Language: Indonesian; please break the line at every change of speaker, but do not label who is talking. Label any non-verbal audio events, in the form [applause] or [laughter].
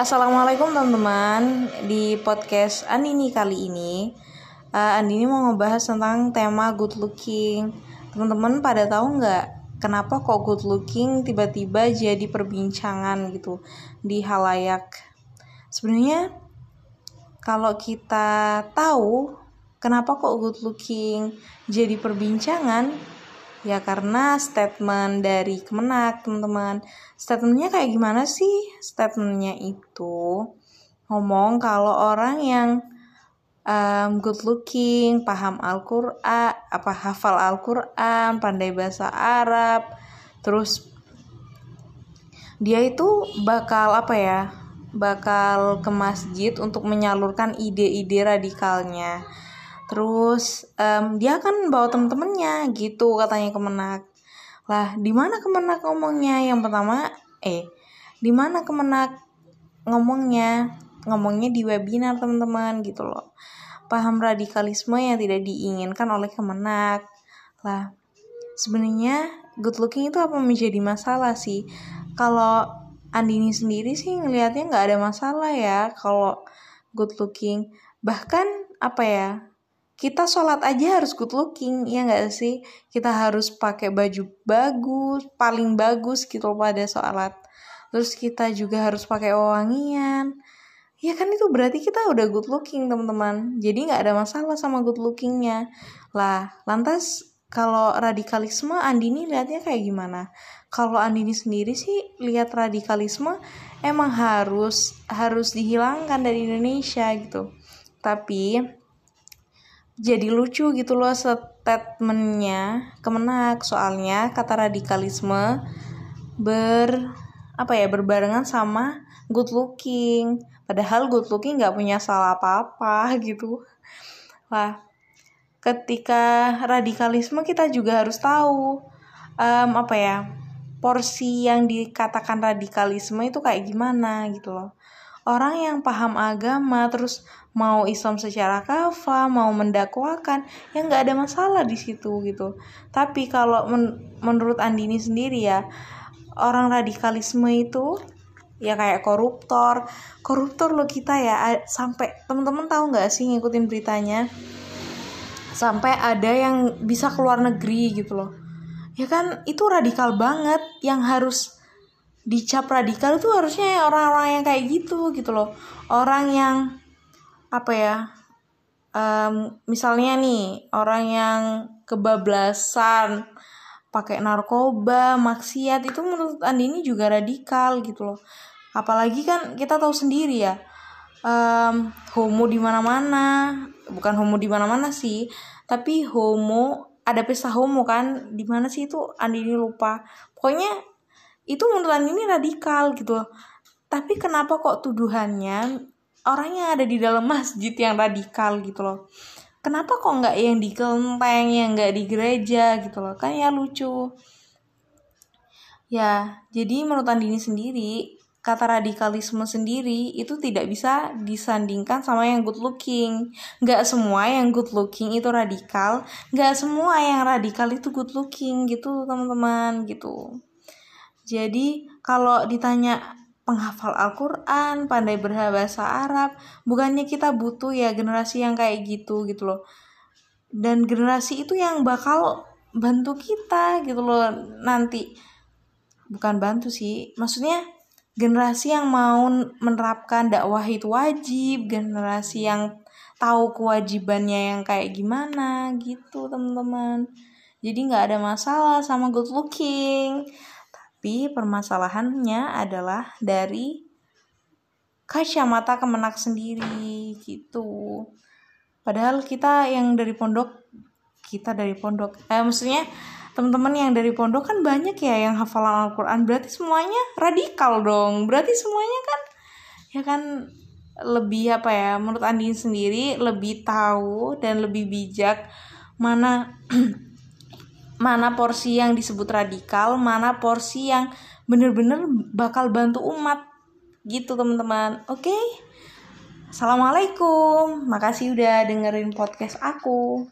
Assalamualaikum teman-teman Di podcast Andini kali ini. Uh, Andini mau ngebahas tentang tema good looking. Teman-teman pada tahu nggak Kenapa kok good looking tiba-tiba jadi perbincangan gitu Di halayak? Sebenarnya Kalau kita tahu Kenapa kok good looking jadi perbincangan Ya karena statement dari Kemenak teman-teman Statementnya kayak gimana sih? Statementnya itu ngomong kalau orang yang um, good looking, paham Al-Quran, apa hafal Al-Quran, pandai bahasa Arab, terus dia itu bakal apa ya? Bakal ke masjid untuk menyalurkan ide-ide radikalnya terus um, dia kan bawa temen-temennya gitu katanya kemenak lah di mana kemenak ngomongnya? Yang pertama eh di mana kemenak ngomongnya? Ngomongnya di webinar teman-teman gitu loh. Paham radikalisme yang tidak diinginkan oleh kemenak lah sebenarnya good looking itu apa menjadi masalah sih? Kalau Andini sendiri sih ngelihatnya nggak ada masalah ya kalau good looking. Bahkan apa ya kita sholat aja harus good looking ya nggak sih? Kita harus pakai baju bagus paling bagus gitu pada sholat. Terus kita juga harus pakai wangian ya kan itu berarti kita udah good looking teman-teman. Jadi nggak ada masalah sama good lookingnya. Lah lantas kalau radikalisme Andini lihatnya kayak gimana? Kalau Andini sendiri sih lihat radikalisme emang harus harus dihilangkan dari Indonesia gitu. Tapi jadi lucu gitu loh statementnya. Kemenak soalnya kata radikalisme ber apa ya berbarengan sama good looking. Padahal good looking nggak punya salah apa-apa gitu. Lah ketika radikalisme kita juga harus tahu um, apa ya porsi yang dikatakan radikalisme itu kayak gimana gitu loh orang yang paham agama terus mau Islam secara kafa mau mendakwakan ya nggak ada masalah di situ gitu. Tapi kalau men menurut Andini sendiri ya orang radikalisme itu ya kayak koruptor. Koruptor lo kita ya sampai temen-temen tahu nggak sih ngikutin beritanya? Sampai ada yang bisa keluar negeri gitu loh. Ya kan itu radikal banget yang harus dicap radikal itu harusnya orang-orang yang kayak gitu gitu loh. Orang yang apa ya um, misalnya nih orang yang kebablasan pakai narkoba maksiat itu menurut Andini juga radikal gitu loh. Apalagi kan kita tahu sendiri ya um, homo di mana-mana bukan homo di mana-mana sih tapi homo ada pesta homo kan di mana sih itu Andini lupa. Pokoknya itu menurut ini radikal gitu loh. Tapi kenapa kok tuduhannya orang yang ada di dalam masjid yang radikal gitu loh? Kenapa kok nggak yang di kelenteng yang nggak di gereja gitu loh? Kan ya lucu. Ya jadi menurut Andini sendiri kata radikalisme sendiri itu tidak bisa disandingkan sama yang good looking. Nggak semua yang good looking itu radikal. Nggak semua yang radikal itu good looking gitu teman-teman gitu jadi kalau ditanya penghafal Al-Quran, pandai berbahasa Arab, bukannya kita butuh ya generasi yang kayak gitu gitu loh. Dan generasi itu yang bakal bantu kita gitu loh nanti. Bukan bantu sih, maksudnya generasi yang mau menerapkan dakwah itu wajib, generasi yang tahu kewajibannya yang kayak gimana gitu teman-teman. Jadi nggak ada masalah sama good looking tapi permasalahannya adalah dari kacamata kemenak sendiri gitu. Padahal kita yang dari pondok, kita dari pondok, eh maksudnya teman-teman yang dari pondok kan banyak ya yang hafalan Al-Quran. Berarti semuanya radikal dong. Berarti semuanya kan ya kan lebih apa ya menurut Andin sendiri lebih tahu dan lebih bijak mana [clears throat] mana porsi yang disebut radikal, mana porsi yang bener-bener bakal bantu umat gitu teman-teman. Oke. Okay? Assalamualaikum. Makasih udah dengerin podcast aku.